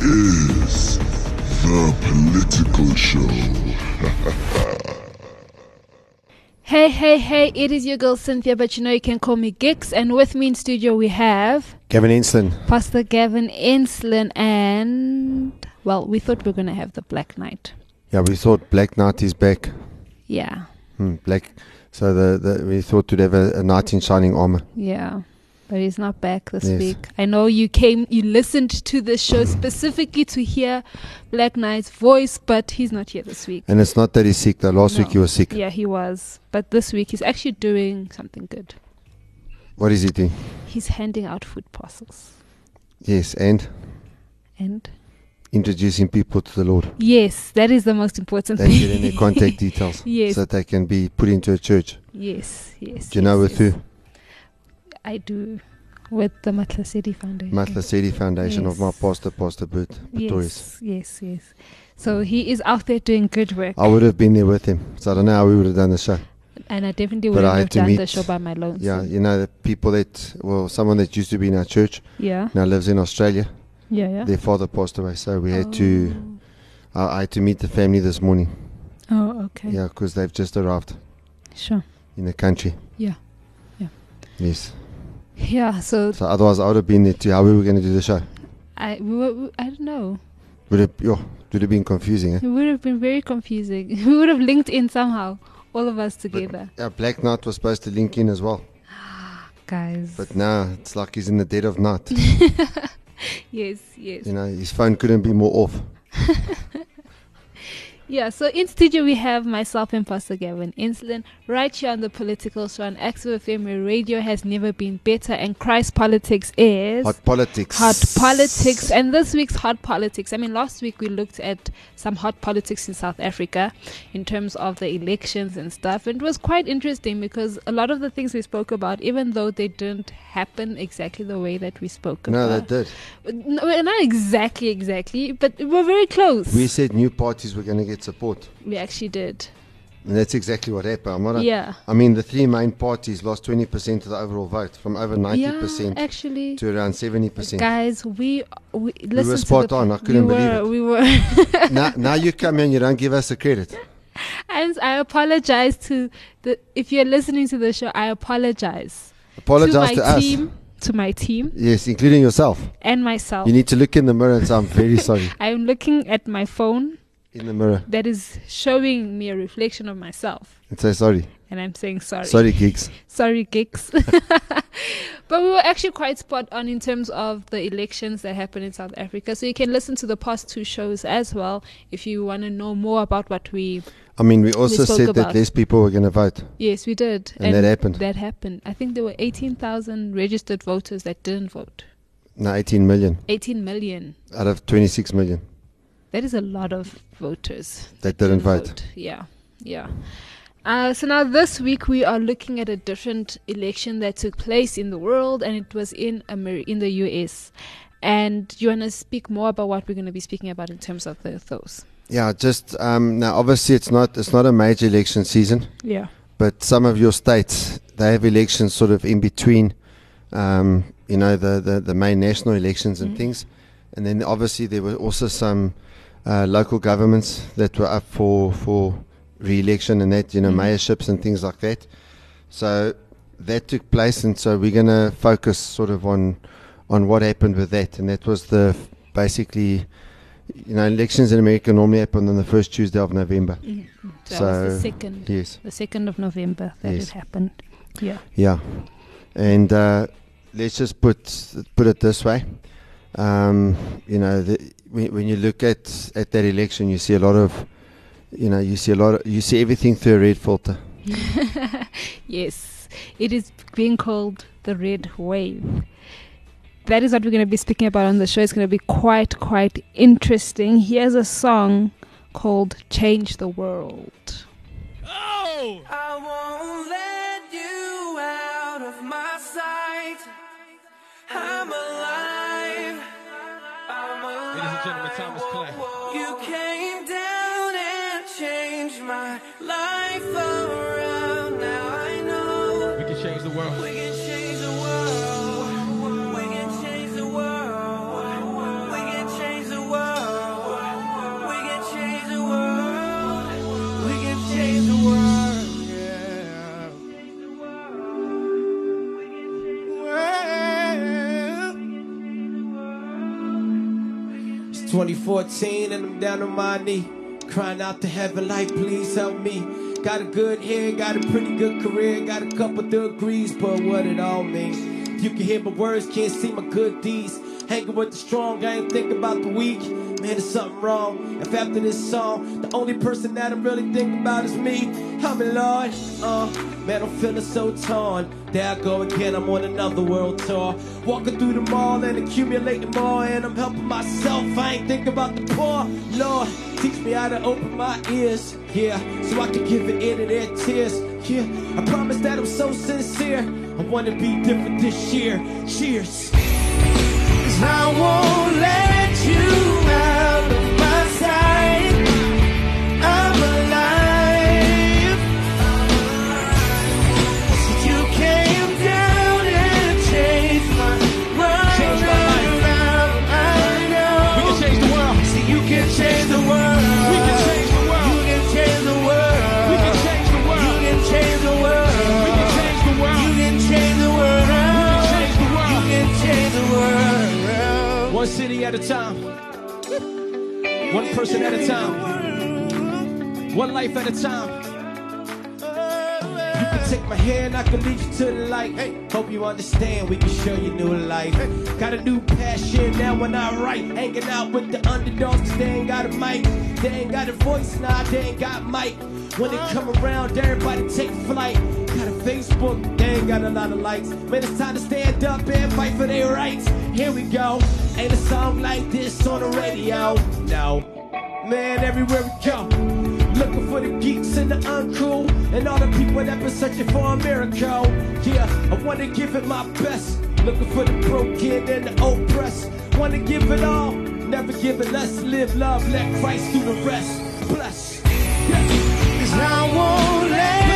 is the political show. Hey, hey, hey, it is your girl Cynthia, but you know you can call me Gix. And with me in studio we have Gavin Enslin. Pastor Gavin Enslin and, well, we thought we were going to have the Black Knight. Yeah, we thought Black Knight is back. Yeah, Hmm, black. So the, the we thought to have a, a knight in shining armor. yeah. But he's not back this Yes. week. I know you came, you listened to the show mm-hmm. specifically to hear Black Knight's voice, but he's not here this week. And it's not that he's sick. Though last No. week he was sick. Yeah, he was. But this week he's actually doing something good. What is he doing? He's handing out food parcels. Yes, and And introducing people to the Lord yes, that is the most important thing. and thing. getting their contact details Yes. so that they can be put into a church. Yes, yes. Do you know with yes. who? I do. With the Matla City Foundation. Matla City Foundation of my Yes. pastor, Pastor Pretorius. Yes, yes, yes. So he is out there doing good work. I would have been there with him. So I don't know how we would have done the show. and I definitely I have done the show by my lonesome. Yeah, you know, the people that, well, someone that used to be in our church Yeah. now lives in Australia. Yeah, yeah. Their father passed away. So we had to, oh. I, I had to meet the family this morning. Oh, okay. Yeah, because they've just arrived Sure. in the country. Yeah. Yeah. Yes. Yeah, so So otherwise, I would have been there too. How were we going to do the show? I, we were, I don't know. Would it, yo, would have been confusing, eh? It would have been very confusing. we would have linked in somehow, all of us together. Yeah, Black Knight was supposed to link in as well. Guys. But now it's like he's in the dead of night. yes, yes. you know, his phone couldn't be more off. Yeah, so in studio we have myself and Pastor Gavin Enslin right here on the political show on Active FM where radio has never been better and Christ politics is Hot politics. hot politics and this week's hot politics. I mean last week we looked at some hot politics in South Africa in terms of the elections and stuff. And it was quite interesting because a lot of the things we spoke about, even though they didn't happen exactly the way that we spoke No, about. that did. No, not exactly, exactly, but we're very close. We said new parties were going to get support. we actually did. And that's exactly what happened. I'm not Yeah. I mean, the three main parties lost 20% of the overall vote from over 90% Yeah, actually, to around 70%. guys, we we listen to spot the, on. I couldn't we believe were, it. We were. now, now you come in, you don't give us the credit. and I apologize to the if you're listening to the show. I apologize. Apologize to to, my us. team, to my team, Yes, including yourself. and myself. You need to look in the mirror and say, I'm very sorry. I'm looking at my phone In the mirror that is showing me a reflection of myself, and say sorry. and I'm saying sorry. Sorry, geeks. sorry gigs but we were actually quite spot on in terms of the elections that happened in south africa so you can listen to the past two shows as well if you want to know more about what we I mean, we also spoke said about. that less people were going to vote. yes we did And that happened. that happened i think there were 18000 registered voters that didn't vote No, 18 million 18 million out of 26 million that is a lot of voters that didn't vote. Yeah, yeah. Uh, so now this week we are looking at a different election that took place in the world, and it was in Amer- in the US. And you want to speak more about what we're going to be speaking about in terms of the, those? Yeah, just um, now obviously it's not it's not a major election season, Yeah. but some of your states they have elections sort of in between, um, you know, the, the, the main national elections and Mhm. things, and then obviously there were also some uh, local governments that were up for for re-election and that you know Mhm. mayorships and things like that. So that took place, and so we're going to focus sort of on on what happened with that, and that was the basically. You know, elections in America normally happen on the first Tuesday of November. Mm. That So, was the second, Yes. the second of November that Yes. it happened. Yeah. Yeah, and uh, let's just put put it this way. Um, you know, the, when, when you look at at that election, you see a lot of, you know, you see a lot of, you see everything through a red filter. yes, it is being called the red wave. that is what we're going to be speaking about on the show. It's going to be quite, quite interesting. Here's a song called Change the World. Oh! I won't let you out of my sight. I'm alive. I'm alive. Ladies and gentlemen, Thomas Clay. You came down and changed my life around. Now I know We can change the world. we can change the world. 14 and I'm down on my knee. Crying out to heaven like, please help me. Got a good head, got a pretty good career, got a couple degrees, but what it all means. You can hear my words, can't see my good deeds. Hanging with the strong, I ain't thinking about the weak. Man, there's something wrong. If after this song, the only person that I'm really thinking about is me, I'm in Lord. Uh man, I'm feeling so torn. There I go again, I'm on another world tour. Walking through the mall and accumulating more, and I'm helping myself. I ain't thinking about the poor. Lord, teach me how to open my ears, yeah, so I can give an ear to their tears. Yeah, I promise that I'm so sincere. I wanna be different this year. Cheers. Cause I won't let you at a time. One person at a time. One life at a time. You can take my hand, I can lead you to the light. Hey, hope you understand, we can show you new life. Got a new passion now when I write. Hanging out with the underdogs, cause they ain't got a mic. They ain't got a voice, nah, they ain't got mic. When they come around, everybody take flight. Facebook, they ain't got a lot of likes. Man, it's time to stand up and fight for their rights. Here we go. Ain't a song like this on the radio. No. Man, everywhere we go. Looking for the geeks and the uncool and all the people that been searching for a miracle. Yeah, I wanna give it my best. Looking for the broken and the oppressed. Wanna give it all, never give it less. Live love, let Christ do the rest. Bless. Cause I won't let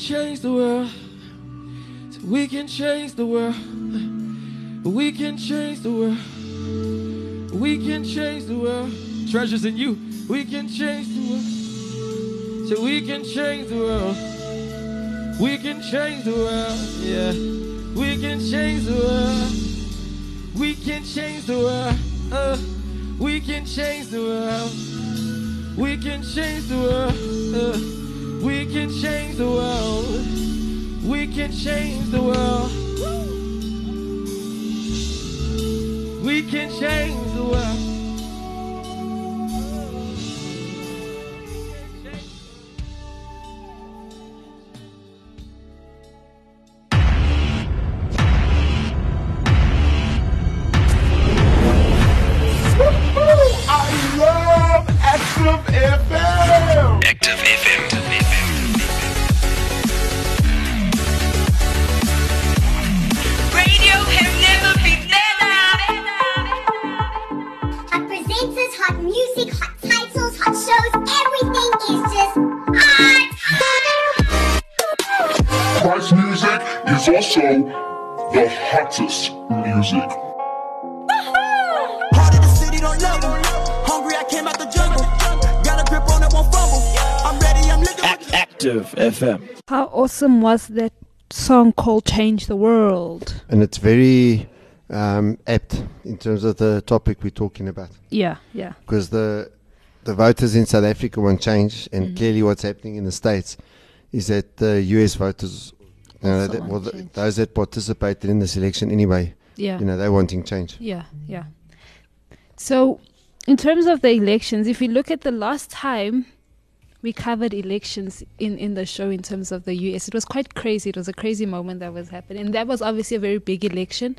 change the world. We can change the world. We can change the world. We can change the world. Treasures in you. We can change the world. So we can change the world. We can change the world. Yeah. We can change the world. We can change the world. Uh, we can change the world. We can change the world. Uh, we can change the world. We can change the world. We can change the world. Active FM. How awesome was that song called Change the World? And it's very um, apt in terms of the topic we're talking about. Yeah, yeah. Because the the voters in South Africa want change, and Mhm. clearly what's happening in the states is that the US voters, you know, that, well, the, those that participated in this election anyway, Yeah. you know, they're wanting change. Yeah, yeah. So, in terms of the elections, if we look at the last time we covered elections in, in the show in terms of the US, it was quite crazy. It was a crazy moment that was happening. And that was obviously a very big election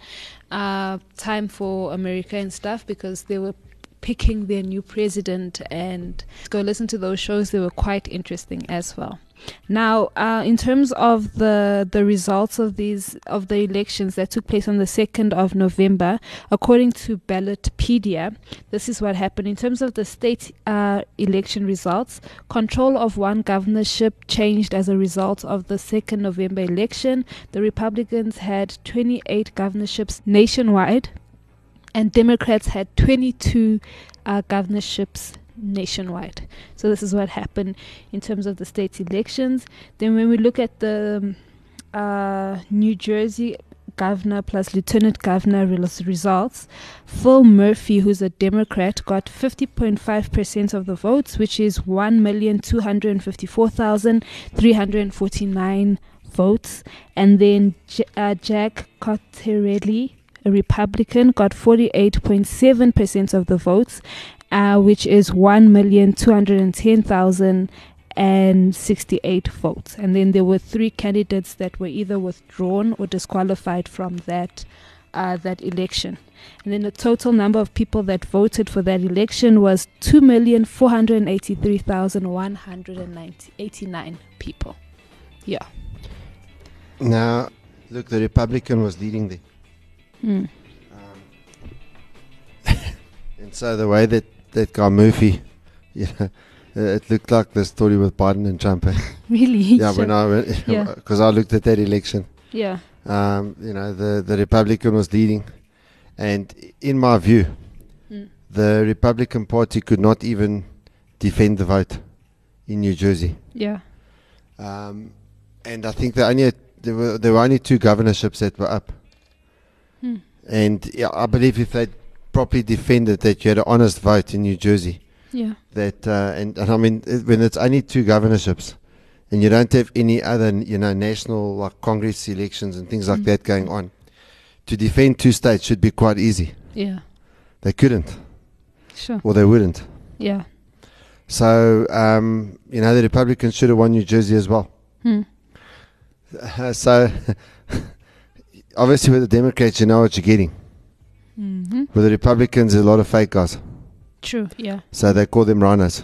uh, time for America and stuff because there were picking their new president. And go listen to those shows, they were quite interesting as well. Now, uh, in terms of the the results of these of the elections that took place on the second of November, according to Ballotpedia, this is what happened in terms of the state uh, election results. Control of one governorship changed as a result of the second November election. The Republicans had 28 governorships nationwide, and Democrats had 22 uh, governorships nationwide. So this is what happened in terms of the state's elections. Then when we look at the um, uh, New Jersey governor plus lieutenant governor results, Phil Murphy, who's a Democrat, got 50.5% of the votes, which is 1,254,349 votes. And then J- uh, Jack Ciattarelli, a Republican, got 48.7% of the votes, uh, which is 1,210,068 votes. And then there were three candidates that were either withdrawn or disqualified from that uh, that election. And then the total number of people that voted for that election was 2,483,189 people. Yeah. Now, look, the Republican was leading there. Hmm. And so the way that that guy Murphy, you know, uh, it looked like the story with Biden and Trump. eh? Really? yeah, when I went, Yeah. because I looked at that election. Yeah. Um, you know, the the Republican was leading, and in my view, Mm. the Republican Party could not even defend the vote in New Jersey. Yeah. Um, and I think there only there were there were only two governorships that were up. And yeah, I believe if they properly defended that you had an honest vote in New Jersey, Yeah. that uh, and, and I mean when it's only two governorships, and you don't have any other you know national like Congress elections and things like Mm. that going on, to defend two states should be quite easy. Yeah. They couldn't, Sure. or they wouldn't. Yeah. So um, you know the Republicans should have won New Jersey as well. Hmm. Uh, so obviously with the Democrats, you know what you're getting. hmm With the Republicans, there's a lot of fake guys. True. Yeah. So they call them rhinos.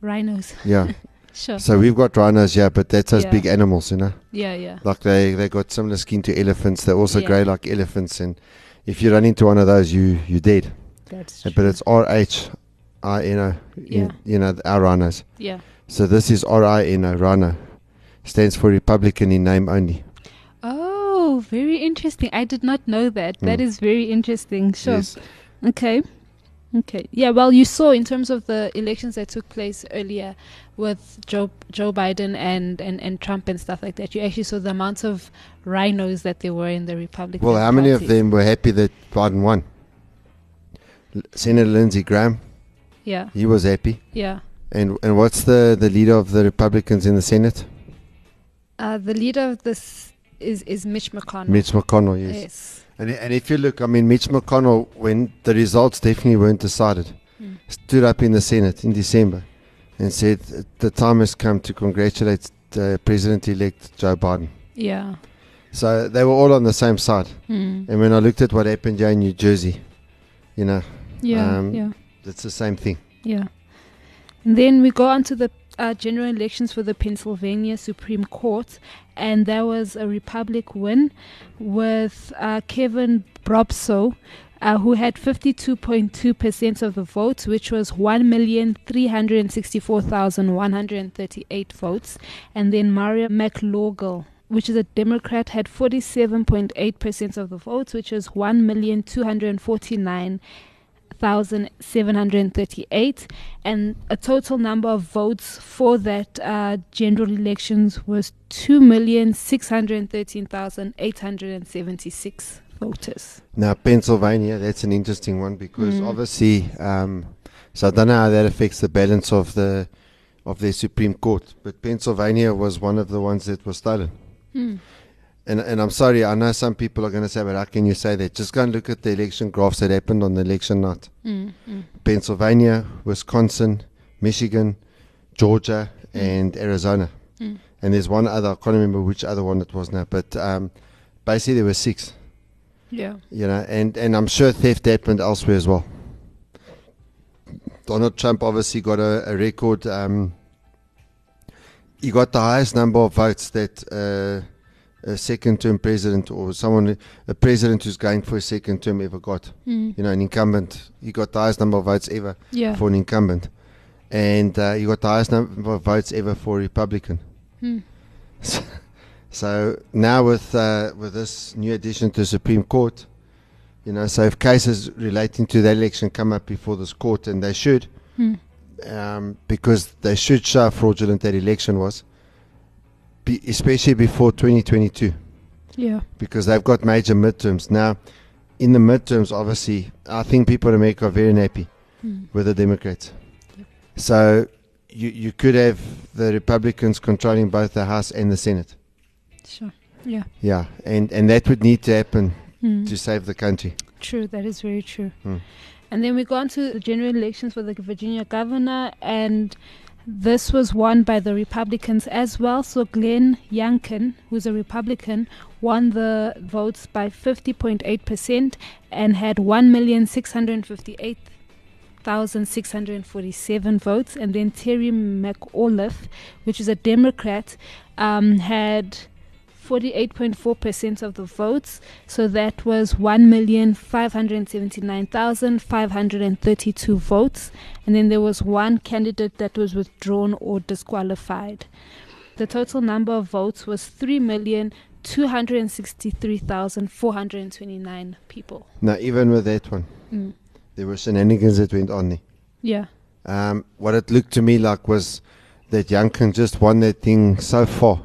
Rhinos. Yeah. Sure. So we've got rhinos, yeah, but that's those Yeah. big animals, you know. Yeah, yeah. Like they they got similar skin to elephants. They're also Yeah. grey like elephants, and if you run into one of those, you you dead. That's Uh, But it's R H I N O. Yeah. You know our rhinos. Yeah. So this is R I N O rhino. Stands for Republican in name only. Very interesting. I did not know that. That Mm. is very interesting. Sure. Yes. Okay. Okay. Yeah, well, you saw in terms of the elections that took place earlier with Joe Joe Biden and, and, and Trump and stuff like that. You actually saw the amount of rhinos that there were in the Republican Well, how many of them were happy that Biden won? L- Senator Lindsey Graham. Yeah. He was happy. Yeah. And and what's the the leader of the Republicans in the Senate? Uh, the leader of this is, is Mitch McConnell. Mitch McConnell, yes. Yes. And and if you look, I mean, Mitch McConnell, when the results definitely weren't decided, Mm. stood up in the Senate in December and said the time has come to congratulate uh, President-elect Joe Biden. Yeah. So they were all on the same side. Mm. And when I looked at what happened here in New Jersey, you know, Yeah, um, yeah. it's the same thing. Yeah. And then we go on to the uh, general elections for the Pennsylvania Supreme Court, and there was a Republic win with uh, Kevin Brobson, uh, who had 52.2% of the votes, which was 1,364,138 votes. And then Maria McLaughlin, which is a Democrat, had 47.8% of the votes, which was 1,249,000. 1,738, and a total number of votes for that uh, general elections was 2,613,876 voters. Now, Pennsylvania, that's an interesting one because Mm. obviously, um, so I don't know how that affects the balance of the of the Supreme Court, but Pennsylvania was one of the ones that was stolen. Hmm. And and I'm sorry, I know some people are going to say, but how can you say that? Just go and look at the election graphs that happened on the election night. Mm, mm. Pennsylvania, Wisconsin, Michigan, Georgia, and Arizona. Mm. And there's one other, I can't remember which other one it was now, but um, basically there were six. Yeah. You know, and, and I'm sure theft happened elsewhere as well. Donald Trump obviously got a, a record. Um, he got the highest number of votes that uh, a second term president or someone, a president who's going for a second term ever got. Mm. You know, an incumbent. He got the highest number of votes ever Yeah. for an incumbent. And uh, he got the highest number of votes ever for a Republican. Hmm. So now with uh, with this new addition to the Supreme Court, you know, so if cases relating to that election come up before this court, and they should, Hmm. um, because they should show how fraudulent that election was, be, especially before 2022, Yeah. because they've got major midterms now. In the midterms, obviously, I think people in America are very unhappy Hmm. with the Democrats. So you you could have the Republicans controlling both the House and the Senate. Sure. Yeah. Yeah, and and that would need to happen Mm. to save the country. True, that is very true. Hmm. And then we go on to the general elections for the Virginia governor, and this was won by the Republicans as well. So Glenn Youngkin, who's a Republican, won the votes by 50.8% and had 1,658,647 votes. And then Terry McAuliffe, which is a Democrat, um, had 48.4% of the votes. So that was 1,579,532 votes. And then there was one candidate that was withdrawn or disqualified. The total number of votes was 3,263,429 people. Now, even with that one, Mm. there were shenanigans that went on there. Yeah. Um, what it looked to me like was that Youngkin just won that thing so far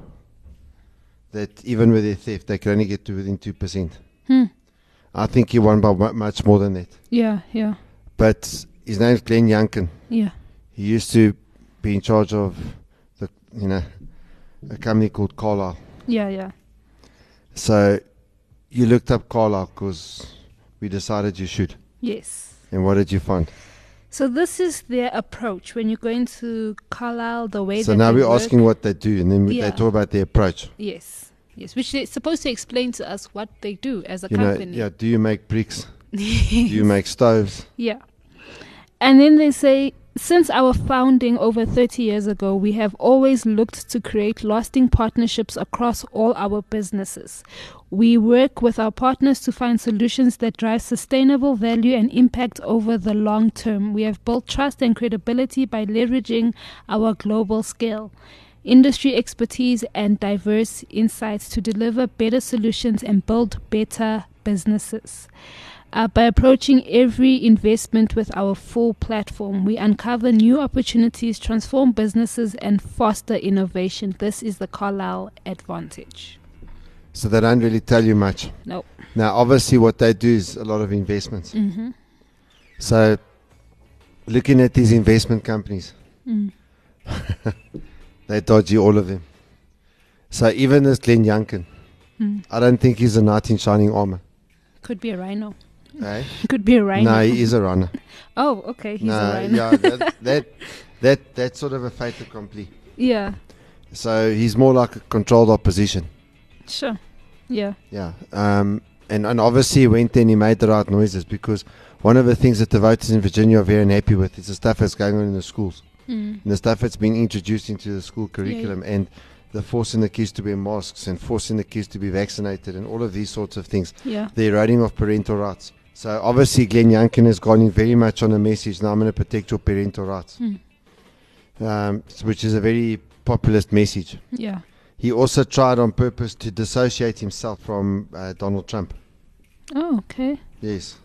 that even with their theft, they could only get to within 2%. Hmm. I think he won by much more than that. Yeah, yeah, But his name's Glenn Youngkin. yeah. He used to be in charge of the, you know, a company called Carlyle. Yeah, yeah. So you looked up Carlyle because we decided you should. Yes. And what did you find? So this is their approach when you're going to Carlyle, the way So now we're work. asking what they do, and then Yeah. they talk about their approach. Yes. Yes, which they're supposed to explain to us what they do as a You know, company. yeah. Do you make bricks? do you make stoves? Yeah. And then they say, since our founding over 30 years ago, we have always looked to create lasting partnerships across all our businesses. We work with our partners to find solutions that drive sustainable value and impact over the long term. We have built trust and credibility by leveraging our global scale, industry expertise, and diverse insights to deliver better solutions and build better businesses. Uh, by approaching every investment with our full platform, we uncover new opportunities, transform businesses, and foster innovation. This is the Carlyle advantage. So they don't really tell you much. No. Now, obviously, what they do is a lot of investments. Mhm. So, looking at these investment companies, Mm. they dodgy all of them. So even this Glenn Youngkin, Mm. I don't think he's a knight in shining armor. Could be a rhino. Eh? Could be a rhino. No, he is a runner. Oh, okay. He's no, a rhino. yeah, that, that that that's sort of a fait accompli. yeah. So he's more like a controlled opposition. Sure. Yeah. Yeah. Um, and, and obviously he went there and he made the right noises because one of the things that the voters in Virginia are very unhappy with is the stuff that's going on in the schools. Mm. And the stuff that's been introduced into the school curriculum and the forcing the kids to wear masks and forcing the kids to be vaccinated and all of these sorts of things. Yeah. The eroding of parental rights. So obviously Glenn Youngkin has gone in very much on a message, now I'm going to protect your parental rights. Mm. Um, which is a very populist message. Yeah. He also tried on purpose to dissociate himself from uh, Donald Trump. Oh, okay. Yes.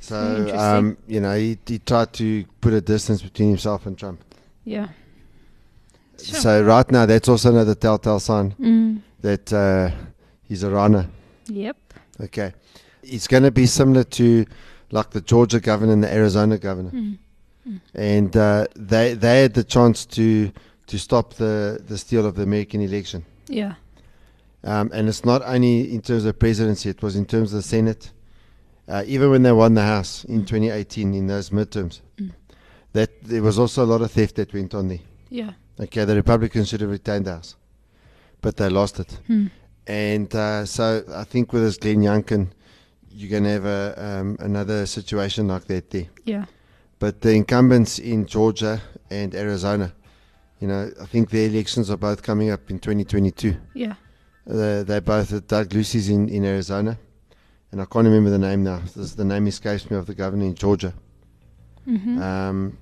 So, um, you know, he, he tried to put a distance between himself and Trump. Yeah. Sure. So, right now, that's also another telltale sign Mm. that uh, he's a runner. Yep. Okay. It's going to be similar to like the Georgia governor and the Arizona governor. Mm. Mm. And uh, they, they had the chance to, to stop the, the steal of the American election. Yeah. Um, and it's not only in terms of presidency, it was in terms of the Senate. Uh, even when they won the House in 2018 in those midterms, Mm. that there was also a lot of theft that went on there. Yeah. Okay, the Republicans should have retained the House, but they lost it. Hmm. And uh, so I think with this Glenn Youngkin, you're going to have a, um, another situation like that there. Yeah. But the incumbents in Georgia and Arizona, you know, I think the elections are both coming up in 2022. Yeah. Uh, they're both uh, Doug Ducey's in, in Arizona, and I can't remember the name now. This, the name escapes me of the governor in Georgia. Mm-hmm. Um,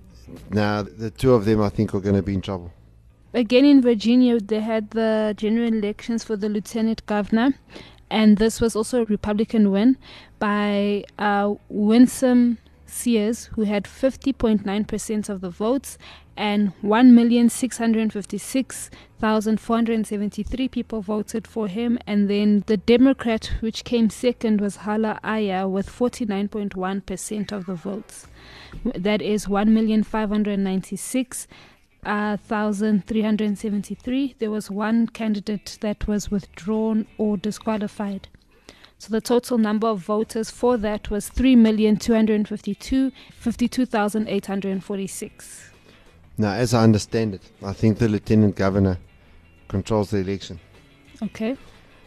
now, the two of them, I think, are going to be in trouble. Again in Virginia, they had the general elections for the lieutenant governor, and this was also a Republican win by uh, Winsome Sears, who had 50.9% of the votes, and 1,656,473 people voted for him. And then the Democrat, which came second, was Hala Ayala with 49.1% of the votes. That is 1,596 uh, 1,373. There was one candidate that was withdrawn or disqualified. So the total number of voters for that was 3,252,52,846. Now, as I understand it, I think the lieutenant governor controls the election. Okay.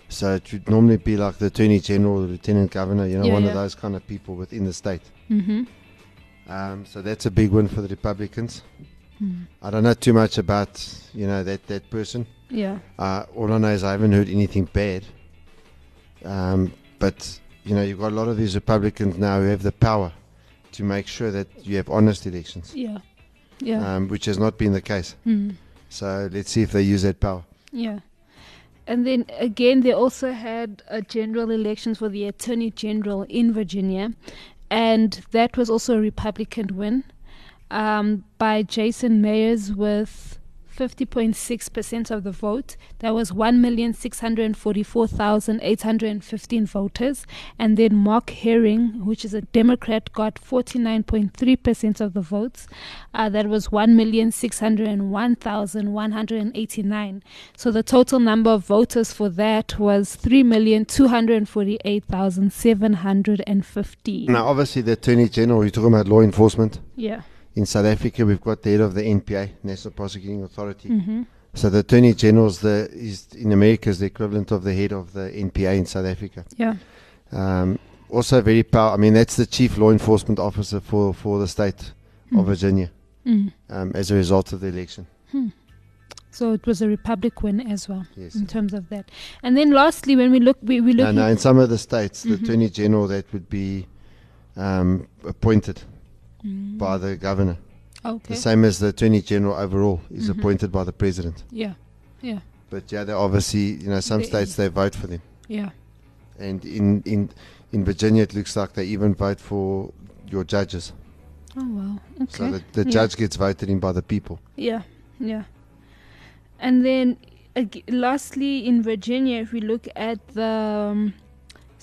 So it would normally be like the attorney general, the lieutenant governor, you know, Yeah, one yeah. of those kind of people within the state. Mm-hmm. Um, so that's a big win for the Republicans. Mm. I don't know too much about, you know, that, that person. Yeah. Uh, all I know is I haven't heard anything bad. Um, but, you know, you've got a lot of these Republicans now who have the power to make sure that you have honest elections. Yeah. Yeah. Um, which has not been the case. Mm. So let's see if they use that power. Yeah. And then again, they also had a general elections for the Attorney General in Virginia, and that was also a Republican win um, by Jason Miyares with 50.6% of the vote. That was 1,644,815 voters. And then Mark Herring, which is a Democrat, got 49.3% of the votes. Uh, that was 1,601,189. So the total number of voters for that was 3,248,750. Now, obviously, the Attorney General, you're talking about law enforcement. Yeah. In South Africa, we've got the head of the NPA, National Prosecuting Authority. Mhm. So the Attorney General's the is in America is the equivalent of the head of the NPA in South Africa. Yeah. Um, also very powerful. I mean, that's the chief law enforcement officer for for the state Mm. of Virginia. Mm. Um, as a result of the election. Hmm. So it was a Republic win as well Yes. in terms of that. And then lastly, when we look, we, we look. No, no, in some of the states, the Mhm. Attorney General that would be um, appointed Mm. by the governor. Okay. The same as the Attorney General overall is Mhm. appointed by the president. Yeah. Yeah. But yeah, they obviously, you know, some They- states they vote for them. Yeah. And in, in in Virginia, it looks like they even vote for your judges. Oh wow. Okay. So the, the Yeah. judge gets voted in by the people. Yeah, yeah. And then, ag- lastly, in Virginia, if we look at the um,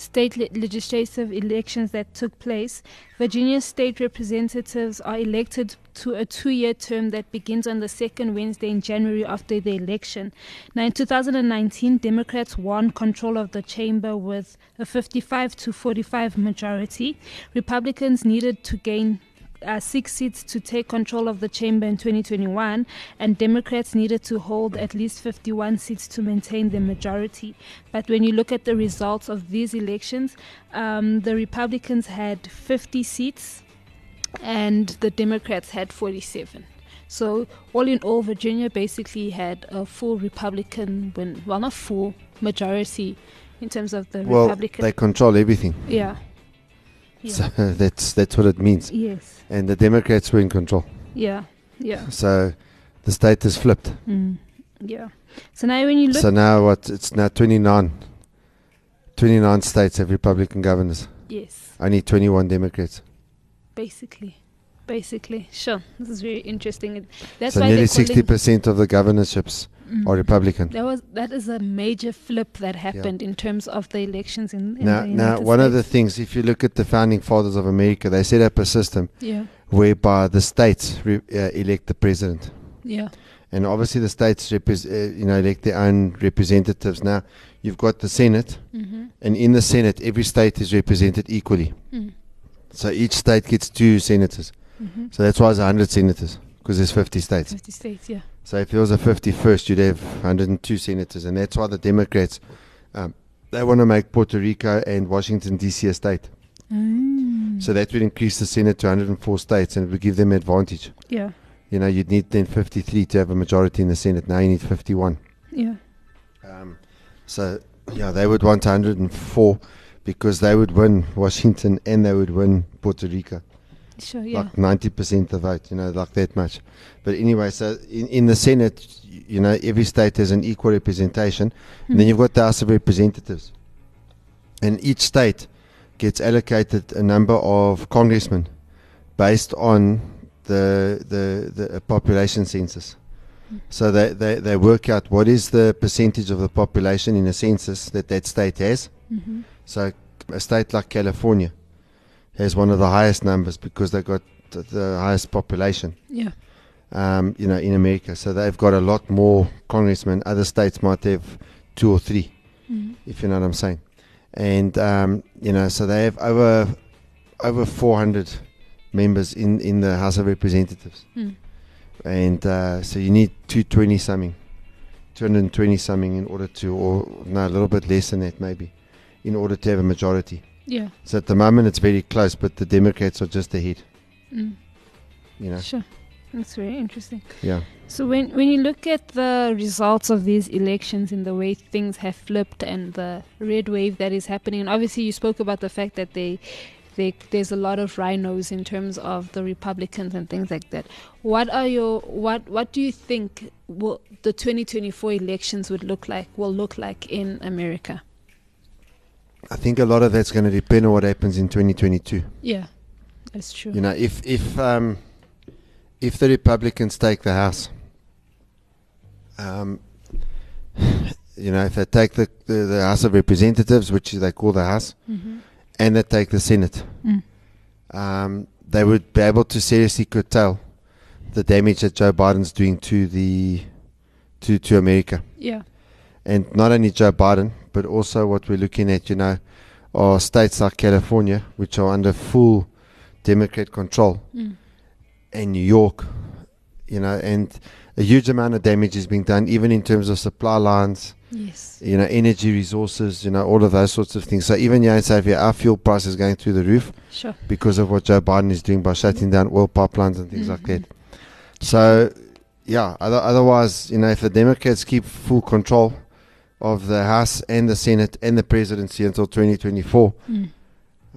state le- legislative elections that took place, Virginia state representatives are elected to a two year term that begins on the second Wednesday in January after the election. Now, in 2019, Democrats won control of the chamber with a 55 to 45 majority. Republicans needed to gain uh, six seats to take control of the chamber in 2021, and Democrats needed to hold at least 51 seats to maintain their majority. But when you look at the results of these elections, um, the Republicans had 50 seats, and the Democrats had 47. So all in all, Virginia basically had a full Republican win. Well, not full majority in terms of the Well, Republican. they control everything. Yeah. Yeah. So that's that's what it means. Yes. And the Democrats were in control. Yeah. Yeah. So the state is flipped. Mm. Yeah. So now when you look So now what? It's now 29. 29 states have Republican governors. Yes. Only 21 Democrats. basically basically sure this is very interesting that's so why nearly 60% of the governorships Mm. are Republican. that was that is a major flip that happened in terms of the elections in, in Now, the now one of the things, if you look at the founding fathers of America, they set up a system Yeah. whereby the states re- uh, elect the president. Yeah. And obviously, the states repres- uh, you know elect their own representatives. Now, you've got the Senate, Mhm. and in the Senate, every state is represented equally. Mm. So each state gets two senators. Mhm. So that's why there's 100 senators because there's 50 states. 50 states yeah So if there was a 51st, you'd have 102 senators, and that's why the Democrats um, they want to make Puerto Rico and Washington D.C. a state. Mm. So that would increase the Senate to 104 states, and it would give them advantage. Yeah. You know, you'd need then 53 to have a majority in the Senate. Now you need 51. yeah Um, so yeah, they would want 104 because they would win Washington and they would win Puerto Rico. Sure, yeah. Like 90% of the vote, you know, like that much. But anyway, so in, in the Senate, you know, every state has an equal representation. And then Hmm. you've got the House of Representatives. And each state gets allocated a number of congressmen based on the, the, the uh, population census. So they, they, they work out what is the percentage of the population in a census that that state has. Mhm. So a state like California has one of the highest numbers because they've got the, highest population. Yeah. Um, you know, in America, so they've got a lot more congressmen. Other states might have two or 3 Mhm. if you know what I'm saying. And um, you know, so they have over over 400 members in in the House of Representatives, Mm. and uh, so you need 220 something, 220 something in order to, or no, a little bit less than that maybe, in order to have a majority. Yeah. So at the moment it's very close, but the Democrats are just ahead. Mm. You know. Sure. That's very interesting. Yeah. So when when you look at the results of these elections and the way things have flipped and the red wave that is happening, and obviously you spoke about the fact that they, they there's a lot of rhinos in terms of the Republicans and things like that. What are your what what do you think will the 2024 elections would look like will look like in America? I think a lot of that's going to depend on what happens in 2022. Yeah, that's true. You know, if if um, if the Republicans take the House, um, you know, if they take the, the, the House of Representatives, which they call the House, Mhm. and they take the Senate, Mm. um, they would be able to seriously curtail the damage that Joe Biden's doing to the to to America. Yeah. And not only Joe Biden, but also what we're looking at, you know, are states like California, which are under full Democrat control, Mm. and New York, you know, and a huge amount of damage is being done, even in terms of supply lines. Yes. You know, energy resources. You know, all of those sorts of things. So even here in South Africa, our fuel price is going through the roof Sure. because of what Joe Biden is doing by shutting down oil pipelines and things like Mm-hmm. that. So, yeah. Other, otherwise, you know, if the Democrats keep full control of the House and the Senate and the presidency until 2024, Mm.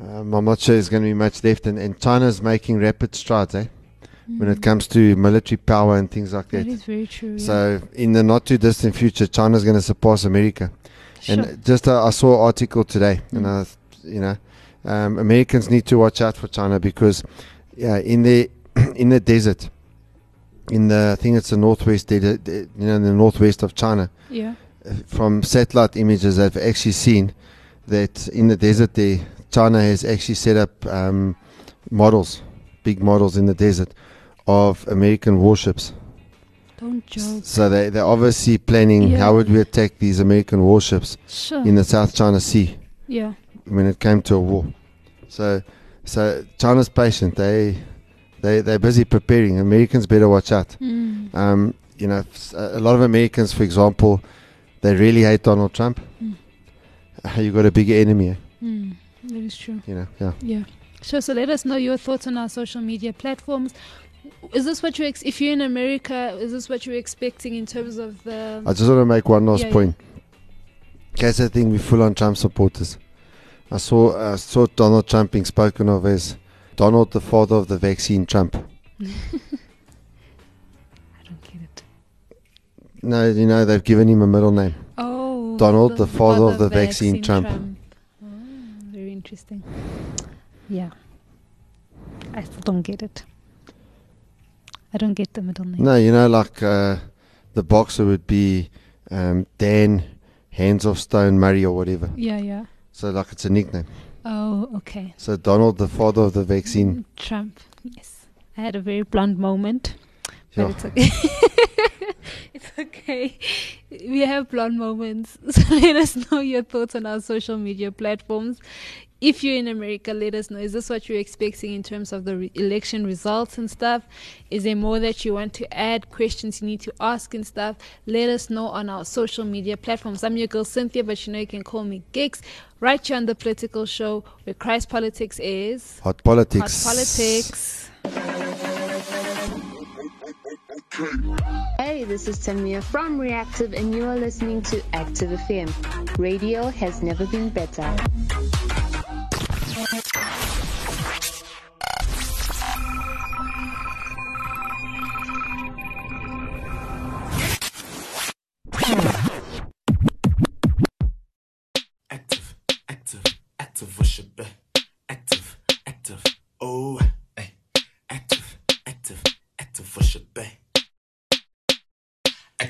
um, I'm not sure there's going to be much left. And, and China's making rapid strides, eh? When it Mm. comes to military power and things like That that. is very true. yeah. So, in the not too distant future, China's going to surpass America. Sure. And just uh, I saw an article today, and Mm. I, you know, um, Americans need to watch out for China because, yeah, in the in the desert, in the I think it's the northwest, you know, in the northwest of China, Yeah. From satellite images, I've actually seen that in the desert there, China has actually set up um, models, big models in the desert of American warships. Don't joke. So they they're obviously planning Yeah. how would we attack these American warships Sure. in the South China Sea Yeah. when it came to a war. So so China's patient. They they they're busy preparing. Americans better watch out. Mm. Um, you know, a lot of Americans, for example, they really hate Donald Trump. Mm. You got a bigger enemy, eh? Mm. That is true. you know. Yeah. Yeah. Sure. So let us know your thoughts on our social media platforms. Is this what you ex- if you're in America? Is this what you're expecting in terms of the? I just want to make one last Yeah, yeah. point. Guys, I think we're full on Trump supporters. I saw I saw Donald Trump being spoken of as Donald, the father of the vaccine Trump. No, you know they've given him a middle name. Oh, Donald, the father of the vaccine Trump. Oh, very interesting. Yeah. I still don't get it. I don't get the middle name. No, you know, like uh, the boxer would be um, Dan Hands of Stone Murray or whatever. Yeah, yeah. So like it's a nickname. Oh, okay. So Donald, the father of the vaccine. Trump. Yes. I had a very blunt moment. Yeah. But it's okay. okay. We have blonde moments. So let us know your thoughts on our social media platforms. If you're in America, let us know. Is this what you're expecting in terms of the re- election results and stuff? Is there more that you want to add? Questions you need to ask and stuff? Let us know on our social media platforms. I'm your girl Cynthia, but you know you can call me Gigs. Right here on the Political Show, where Christ Politics is Hot politics. Hot Politics. Hey, this is Tamia from Reactive, and you are listening to Active FM. Radio has never been better. Active, active, active. Active, active, oh, eh. Active, active, active worship.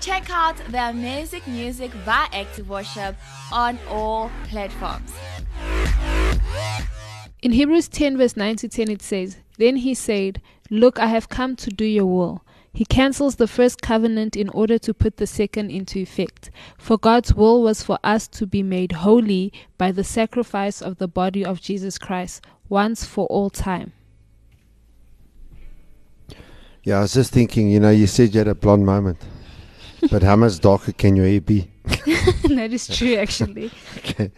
Check out the amazing music by Active Worship on all platforms. In Hebrews 10, verse 9 to 10, it says, Then he said, Look, I have come to do your will. He cancels the first covenant in order to put the second into effect. For God's will was for us to be made holy by the sacrifice of the body of Jesus Christ once for all time. Yeah, I was just thinking, you know, you said you had a blonde moment. But how much darker can your hair be? that is true, actually. okay.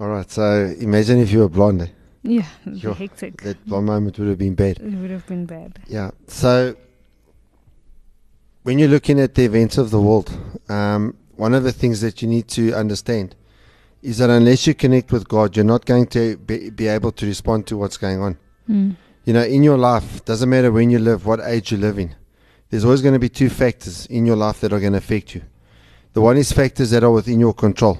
All right. So imagine if you were blonde. eh? Yeah, Sure. hectic. That blonde moment would have been bad. It would have been bad. Yeah. So when you're looking at the events of the world, um, one of the things that you need to understand is that unless you connect with God, you're not going to be, be able to respond to what's going on. Mm. You know, in your life, doesn't matter when you live, what age you live in. There's always going to be two factors in your life that are going to affect you. The one is factors that are within your control.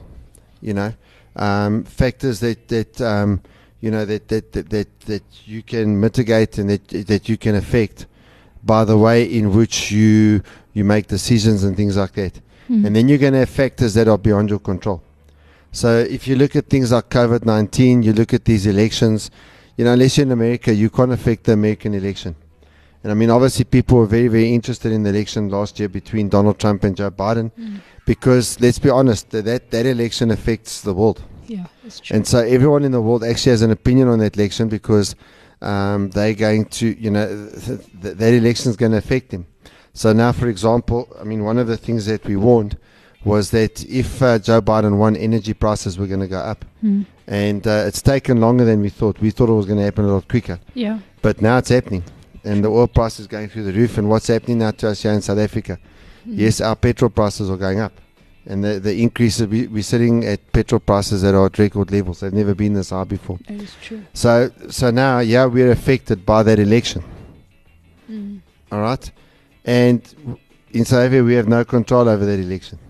You know, um, factors that that um, you know that, that that that that you can mitigate and that that you can affect by the way in which you you make decisions and things like that. Mm. And then you're going to have factors that are beyond your control. So if you look at things like COVID 19, you look at these elections, you know, unless you're in America, you can't affect the American election. And I mean, obviously, people were very, very interested in the election last year between Donald Trump and Joe Biden Mm. because, let's be honest, that, that, election affects the world. Yeah, it's true. And so everyone in the world actually has an opinion on that election because um, they're going to, you know, th- th- that election is going to affect them. So now, for example, I mean, one of the things that we warned was that if uh, Joe Biden won, energy prices were going to go up. Mm. And uh, it's taken longer than we thought. We thought it was going to happen a lot quicker. Yeah. But now it's happening. And the oil price is going through the roof. And what's happening now to us here in South Africa? Mm. Yes, our petrol prices are going up. And the, the increase, we, we're sitting at petrol prices that are at record levels. They've never been this high before. That is true. So, so now, yeah, we're affected by that election. Mm. All right. And in South Africa, we have no control over that election.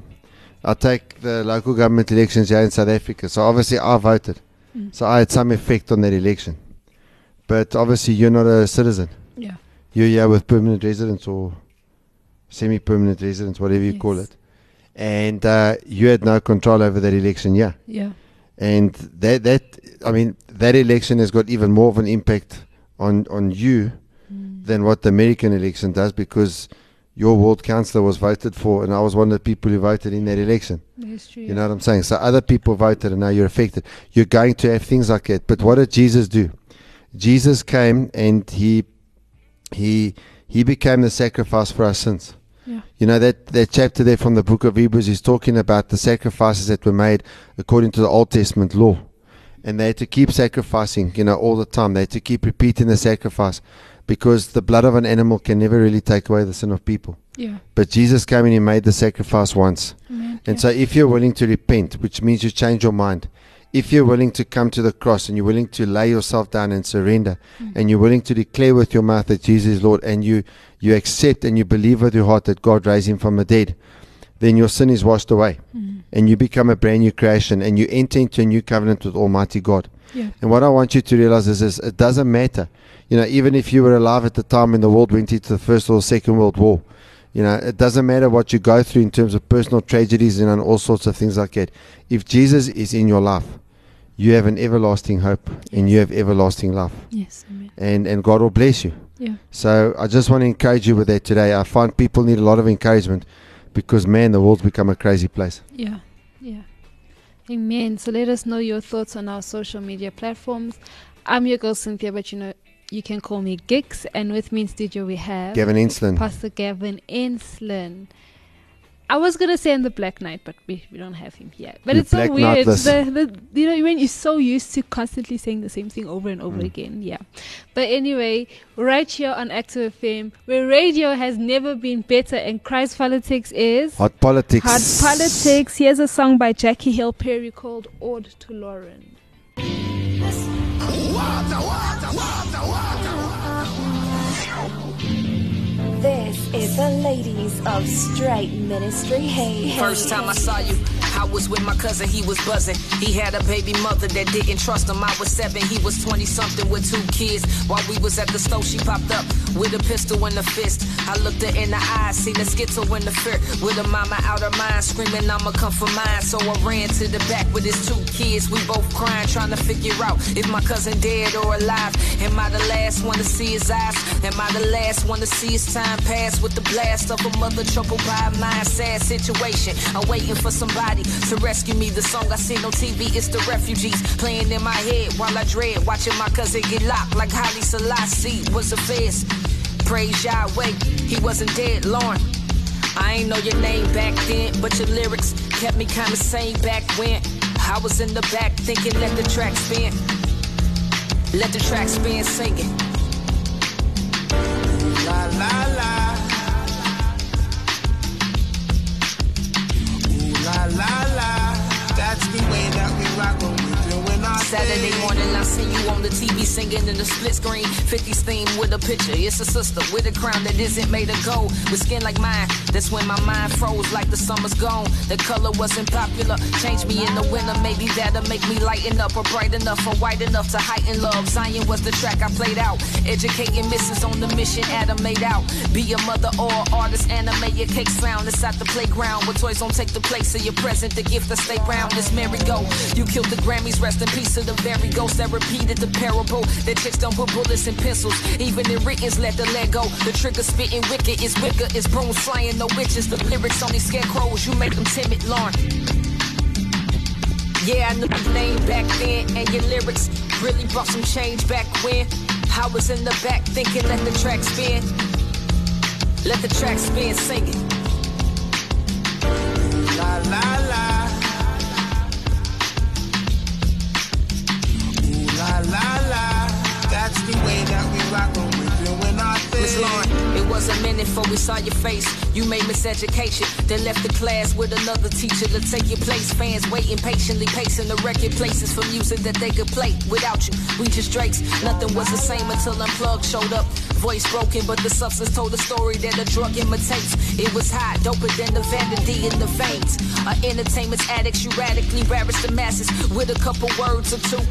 I take the local government elections here in South Africa. So obviously, I voted. Mm. So I had some effect on that election. But obviously, you're not a citizen. You're here with permanent residence or semi permanent residence, whatever you call it. And uh, you had no control over that election, yeah. Yeah. And that, that, I mean, that election has got even more of an impact on, on you Mm. than what the American election does because your world councillor was voted for, and I was one of the people who voted in that election. That's true. You know what I'm saying? So other people voted, and now you're affected. You're going to have things like that. But what did Jesus do? Jesus came and he he he became the sacrifice for our sins. Yeah. You know that that chapter there from the book of Hebrews is talking about the sacrifices that were made according to the Old Testament law. And they had to keep sacrificing, you know, all the time. They had to keep repeating the sacrifice because the blood of an animal can never really take away the sin of people. Yeah. But Jesus came and he made the sacrifice once. Amen. And so if you're willing to repent, which means you change your mind, if you're willing to come to the cross and you're willing to lay yourself down and surrender, Mm. and you're willing to declare with your mouth that Jesus is Lord, and you, you accept and you believe with your heart that God raised him from the dead, then your sin is washed away. Mm. And you become a brand new creation and you enter into a new covenant with Almighty God. Yeah. And what I want you to realize is this it doesn't matter. You know, even if you were alive at the time when the world went into the First or Second World War, you know, it doesn't matter what you go through in terms of personal tragedies and all sorts of things like that. If Jesus is in your life, you have an everlasting hope and you have everlasting love. Yes. Amen. And and God will bless you. Yeah. So I just want to encourage you with that today. I find people need a lot of encouragement because man, the world's become a crazy place. Yeah, yeah. Amen. So let us know your thoughts on our social media platforms. I'm your girl Cynthia, but you know you can call me Gix, and with me in studio we have Gavin Enslin. Pastor Gavin Enslin. I was gonna say in the Black Knight, but we, we don't have him here. But You it's so weird. The, the you know when you're so used to constantly saying the same thing over and over Mm. again. Yeah. But anyway, right here on Active FM, where radio has never been better and Christ politics is Hot politics. Hot politics. Here's a song by Jackie Hill Perry called Ode to Lauryn. This is the ladies of straight ministry. Hey, hey. First time I saw you, I was with my cousin, he was buzzing. He had a baby mother that didn't trust him. I was seven, he was 20 something with two kids. While we was at the store, she popped up with a pistol in the fist. I looked her in the eyes, seen the schizo in the fear. With her mama out her mind, screaming, I'ma come for mine. So I ran to the back with his two kids. We both crying, trying to figure out if my cousin dead or alive. Am I the last one to see his eyes? Am I the last one to see his time pass with the blast of a mother troubled by a mind? Sad situation. I'm waiting for somebody to rescue me. The song I seen on TV is the refugees playing in my head while I dread watching my cousin get locked like Haile Selassie was a fist. Praise Yahweh, he wasn't dead, Lauryn. I ain't know your name back then, but your lyrics kept me kinda sane back when I was in the back thinking, let the track spin. Let the track spin singing. La la Saturday morning, I see you on the TV singing in the split screen. 50s theme with a picture. It's a sister with a crown that isn't made of gold. With skin like mine, that's when my mind froze like the summer's gone. The color wasn't popular. Changed me in the winter, maybe that'll make me lighten up or bright enough or white enough to heighten love. Zion was the track I played out. Educating misses on the mission Adam made out. Be a mother or artist, animate your cake sound. It's at the playground where toys don't take the place of your present. The gift that stay round is merry-go. You killed the Grammys, rest in peace the very ghost that repeated the parable. That chicks don't put bullets and pencils. Even in writtens, let the leg go. The trigger spitting wicked is wicker. It's brooms flying, no witches. The lyrics only scarecrows. You make them timid, Lauryn. Yeah, I knew your name back then, and your lyrics really brought some change back when I was in the back thinking, let the track spin. Let the track spin, singing. La la la. Way that we when our thing. Miss Lauryn, it was a minute before we saw your face. You made miseducation, then left the class with another teacher to take your place. Fans waiting patiently, pacing the record places for music that they could play. Without you, we just Drakes. Nothing was the same until Unplugged showed up. Voice broken, but the substance told a story that a drug imitates. It was hot, doper than the vanity in the veins. A entertainment addicts, you radically ravaged the masses with a couple words or two.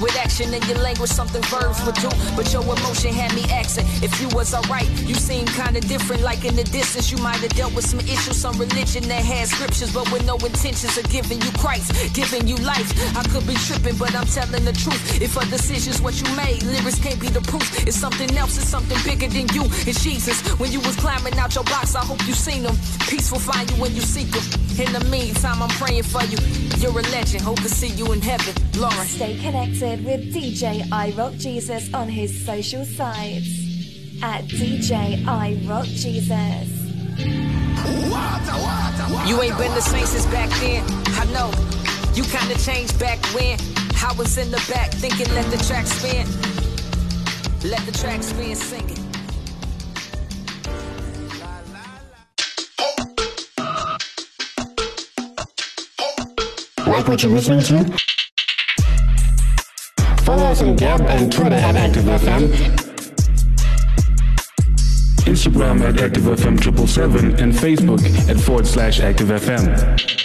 With action in your language, something verbs would do. But your emotion had me asking if you was alright. You seem kinda different, like in the distance. You might have dealt with some issues, some religion that had scriptures, but with no intentions of giving you Christ, giving you life. I could be tripping, but I'm telling the truth. If a decision's what you made, lyrics can't be the proof. It's something else, it's something bigger than you. It's Jesus. When you was climbing out your box, I hope you seen him. Peace will find you when you seek him. In the meantime, I'm praying for you. You're a legend. Hope to see you in heaven, Lauryn. Stay connected with DJ I Rock Jesus on his social sites at DJ I Rock Jesus. You ain't been the same since back then. I know. You kinda changed back when I was in the back thinking, let the track spin. Let the track spin, singing. Like what you're listening to? Follow us on Gab and Twitter at ActiveFM. Instagram at ActiveFM777 and Facebook at forward slash ActiveFM.